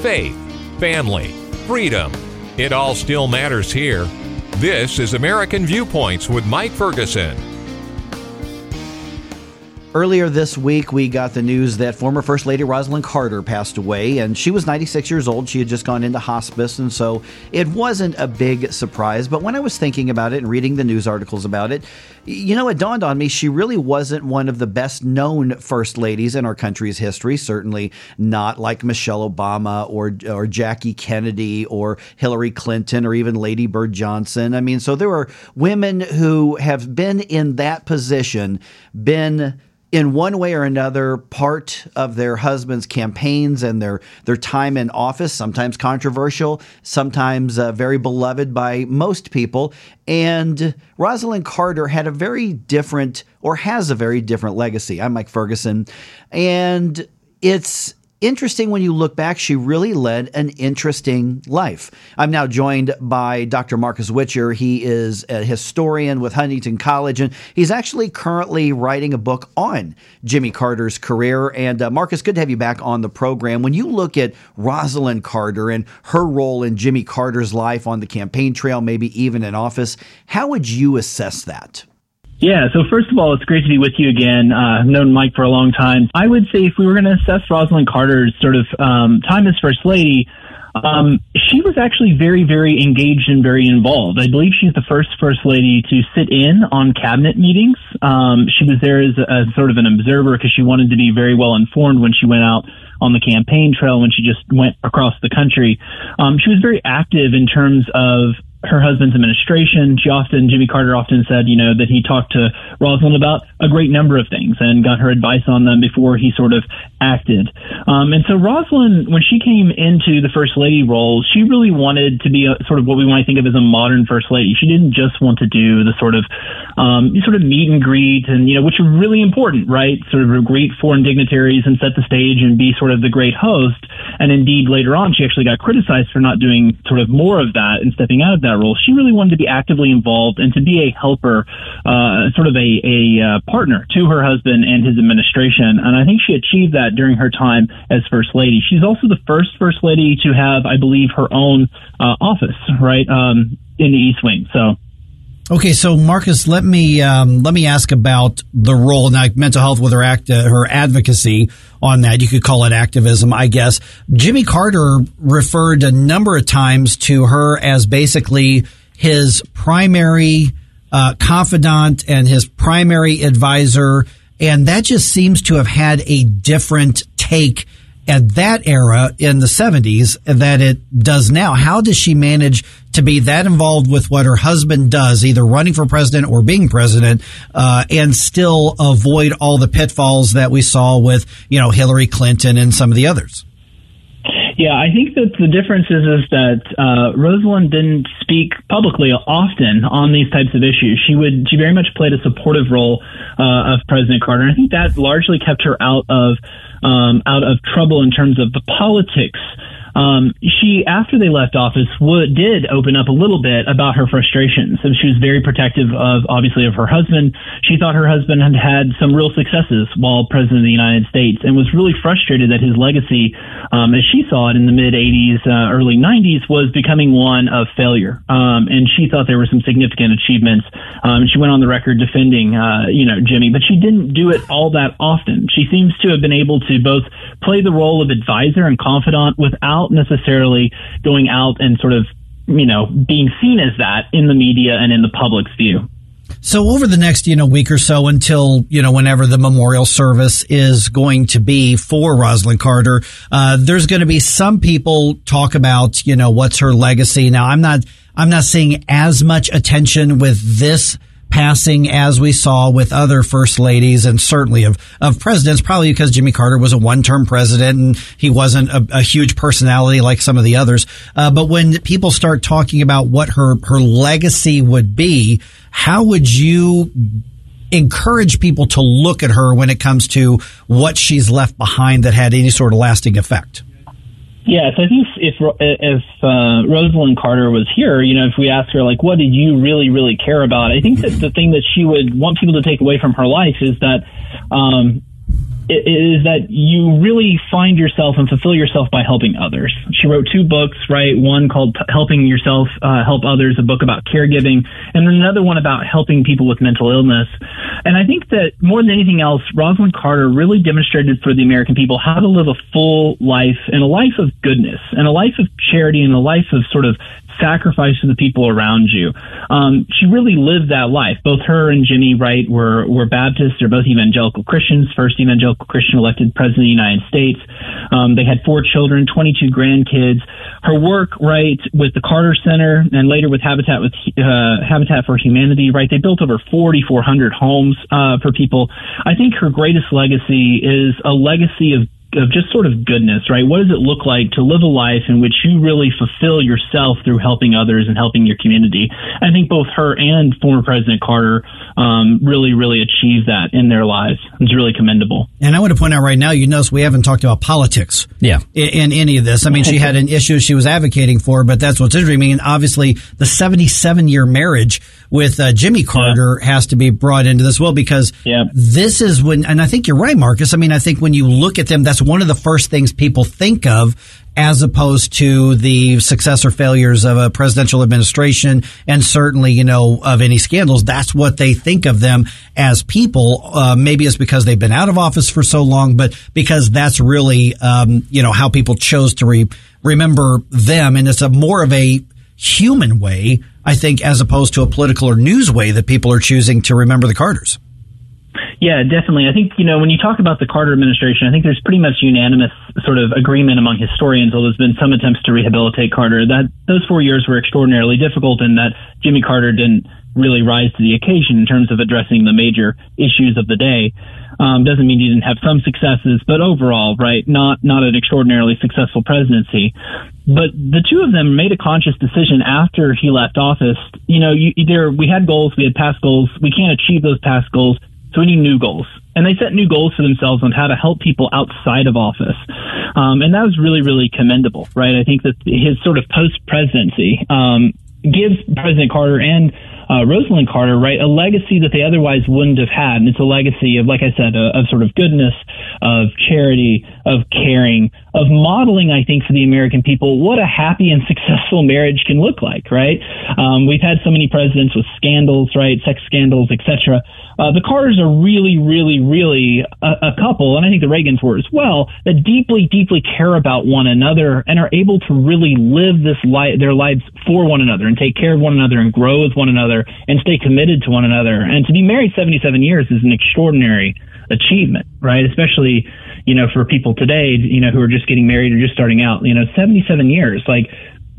faith, family, freedom. It all still matters here. This is American Viewpoints with Mike Ferguson. Earlier this week, we got the news that former First Lady Rosalynn Carter passed away, and she was 96 years old. She had just gone into hospice, and so it wasn't a big surprise. But when I was thinking about it and reading the news articles about it, you know, it dawned on me she really wasn't one of the best known First Ladies in our country's history. Certainly not like Michelle Obama or, or Jackie Kennedy or Hillary Clinton or even Lady Bird Johnson. I mean, so there are women who have been in that position, been in one way or another part of their husband's campaigns and their their time in office sometimes controversial sometimes uh, very beloved by most people. And Rosalynn Carter had a very different or has a very different legacy. I'm Mike Ferguson. And it's interesting when you look back, she really led an interesting life. I'm now joined by Dr. Marcus Witcher. He is a historian with Huntingdon College, and he's actually currently writing a book on Jimmy Carter's career. And uh, Marcus, good to have you back on the program. When you look at Rosalynn Carter and her role in Jimmy Carter's life on the campaign trail, maybe even in office, how would you assess that? Yeah, so first of all, it's great to be with you again. Uh, I've known Mike for a long time. I would say if we were going to assess Rosalynn Carter's sort of um, time as First Lady, um, she was actually very, very engaged and very involved. I believe she's the first First Lady to sit in on cabinet meetings. Um, she was there as a, as sort of an observer because she wanted to be very well informed when she went out on the campaign trail when she just went across the country. Um, she was very active in terms of her husband's administration. She often, Jimmy Carter often said, you know, that he talked to Rosalynn about a great number of things and got her advice on them before he sort of acted. Um, and so Rosalynn, when she came into the first lady role, she really wanted to be a, sort of what we might think of as a modern first lady. She didn't just want to do the sort of, um, sort of meet and greet and, you know, which are really important, right? Sort of greet foreign dignitaries and set the stage and be sort of the great host. And indeed, later on, she actually got criticized for not doing sort of more of that and stepping out of that that role. She really wanted to be actively involved and to be a helper, uh, sort of a, a uh, partner to her husband and his administration. And I think she achieved that during her time as First Lady. She's also the first First Lady to have, I believe, her own uh, office, right, um, in the East Wing. So. Okay, so Marcus, let me um, let me ask about the role now mental health with her act uh, her advocacy on that. You could call it activism, I guess. Jimmy Carter referred a number of times to her as basically his primary uh, confidant and his primary advisor, and that just seems to have had a different take at that era in the 70s that it does now. How does she manage to be that involved with what her husband does, either running for president or being president, uh, and still avoid all the pitfalls that we saw with, you know, Hillary Clinton and some of the others? Yeah, I think that the difference is is that uh, Rosalynn didn't speak publicly often on these types of issues. She would she very much played a supportive role uh, of President Carter. And I think that largely kept her out of um, out of trouble in terms of the politics um, she, after they left office, would, did open up a little bit about her frustrations. She was very protective of, obviously, of her husband. She thought her husband had had some real successes while president of the United States and was really frustrated that his legacy, um, as she saw it in the mid 80s, uh, early 90s, was becoming one of failure. Um, and she thought there were some significant achievements. Um, she went on the record defending, uh, you know, Jimmy, but she didn't do it all that often. She seems to have been able to both play the role of advisor and confidant without without necessarily going out and sort of, you know, being seen as that in the media and in the public's view. So over the next, you know, week or so until, you know, whenever the memorial service is going to be for Rosalynn Carter, uh, there's going to be some people talk about, you know, what's her legacy. Now, I'm not, I'm not seeing as much attention with this passing as we saw with other first ladies and certainly of, of presidents, probably because Jimmy Carter was a one term president and he wasn't a, a, huge personality like some of the others. Uh, but when people start talking about what her, her legacy would be, how would you encourage people to look at her when it comes to what she's left behind that had any sort of lasting effect? Yeah, so I think if if uh, Rosalynn Carter was here, you know, if we asked her like, what did you really really care about? I think that the thing that she would want people to take away from her life is that um, is that you really find yourself and fulfill yourself by helping others. She wrote two books, right? One called Helping Yourself uh, Help Others, a book about caregiving, and another one about helping people with mental illness. And I think that more than anything else, Rosalynn Carter really demonstrated for the American people how to live a full life and a life of goodness and a life of charity and a life of sort of sacrifice to the people around you. Um, she really lived that life. Both her and Jimmy right were were Baptists. They're both evangelical Christians. First evangelical Christian elected president of the United States. Um, they had four children, 22 grandkids. Her work, right, with the Carter Center and later with Habitat with uh, Habitat for Humanity, right, they built over 4,400 homes uh, for people. I think her greatest legacy is a legacy of of just sort of goodness, right? What does it look like to live a life in which you really fulfill yourself through helping others and helping your community? I think both her and former President Carter um, really, really achieved that in their lives. It's really commendable. And I want to point out right now, you notice we haven't talked about politics. Yeah. In, in any of this. I mean, she had an issue she was advocating for, but that's what's interesting. I mean, obviously the 77 year marriage with uh, Jimmy Carter yeah. has to be brought into this well because yeah. this is when, and I think you're right, Marcus. I mean, I think when you look at them, that's one of the first things people think of as opposed to the success or failures of a presidential administration and certainly, you know, of any scandals. That's what they think of them as people. Uh, maybe it's because they've been out of office for so long, but because that's really, um, you know, how people chose to re- remember them. And it's a more of a human way, I think, as opposed to a political or news way that people are choosing to remember the Carters. Yeah, definitely. I think, you know, when you talk about the Carter administration, I think there's pretty much unanimous sort of agreement among historians, although there's been some attempts to rehabilitate Carter, that those four years were extraordinarily difficult and that Jimmy Carter didn't really rise to the occasion in terms of addressing the major issues of the day. Um, doesn't mean he didn't have some successes, but overall, right, not not an extraordinarily successful presidency. But the two of them made a conscious decision after he left office. You know, you, we had goals, we had past goals. We can't achieve those past goals. So we need new goals. And they set new goals for themselves on how to help people outside of office. Um, and that was really, really commendable, right? I think that his sort of post presidency um, gives President Carter and uh, Rosalynn Carter, right, a legacy that they otherwise wouldn't have had. And it's a legacy of, like I said, of, of sort of goodness, of charity, of caring, of modeling, I think, for the American people what a happy and successful marriage can look like, right? Um, we've had so many presidents with scandals, right, sex scandals, etc. Uh, the Carters are really, really, really a, a couple, and I think the Reagans were as well, that deeply, deeply care about one another and are able to really live this life, their lives for one another and take care of one another and grow with one another and stay committed to one another. And to be married 77 years is an extraordinary achievement, right? Especially, you know, for people today, you know, who are just getting married or just starting out, you know, 77 years, like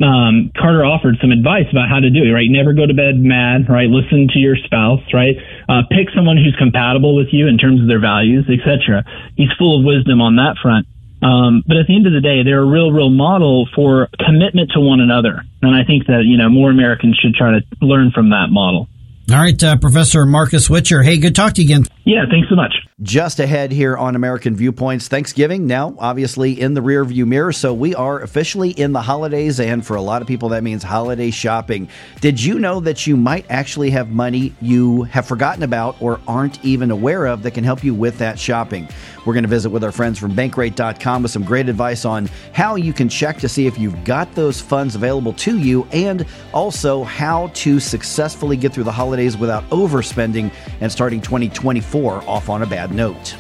um, Carter offered some advice about how to do it, right? Never go to bed mad, right? Listen to your spouse, right? Uh, pick someone who's compatible with you in terms of their values, etc. He's full of wisdom on that front. Um, but at the end of the day, they're a real, real model for commitment to one another. And I think that, you know, more Americans should try to learn from that model. All right, uh, Professor Marcus Witcher. Hey, good talk to you again. Yeah, thanks so much. Just ahead here on American Viewpoints, Thanksgiving now obviously in the rearview mirror, so we are officially in the holidays, and for a lot of people that means holiday shopping. Did you know that you might actually have money you have forgotten about or aren't even aware of that can help you with that shopping? We're going to visit with our friends from Bankrate.com with some great advice on how you can check to see if you've got those funds available to you, and also how to successfully get through the holidays without overspending and starting 2024 off on a bad note.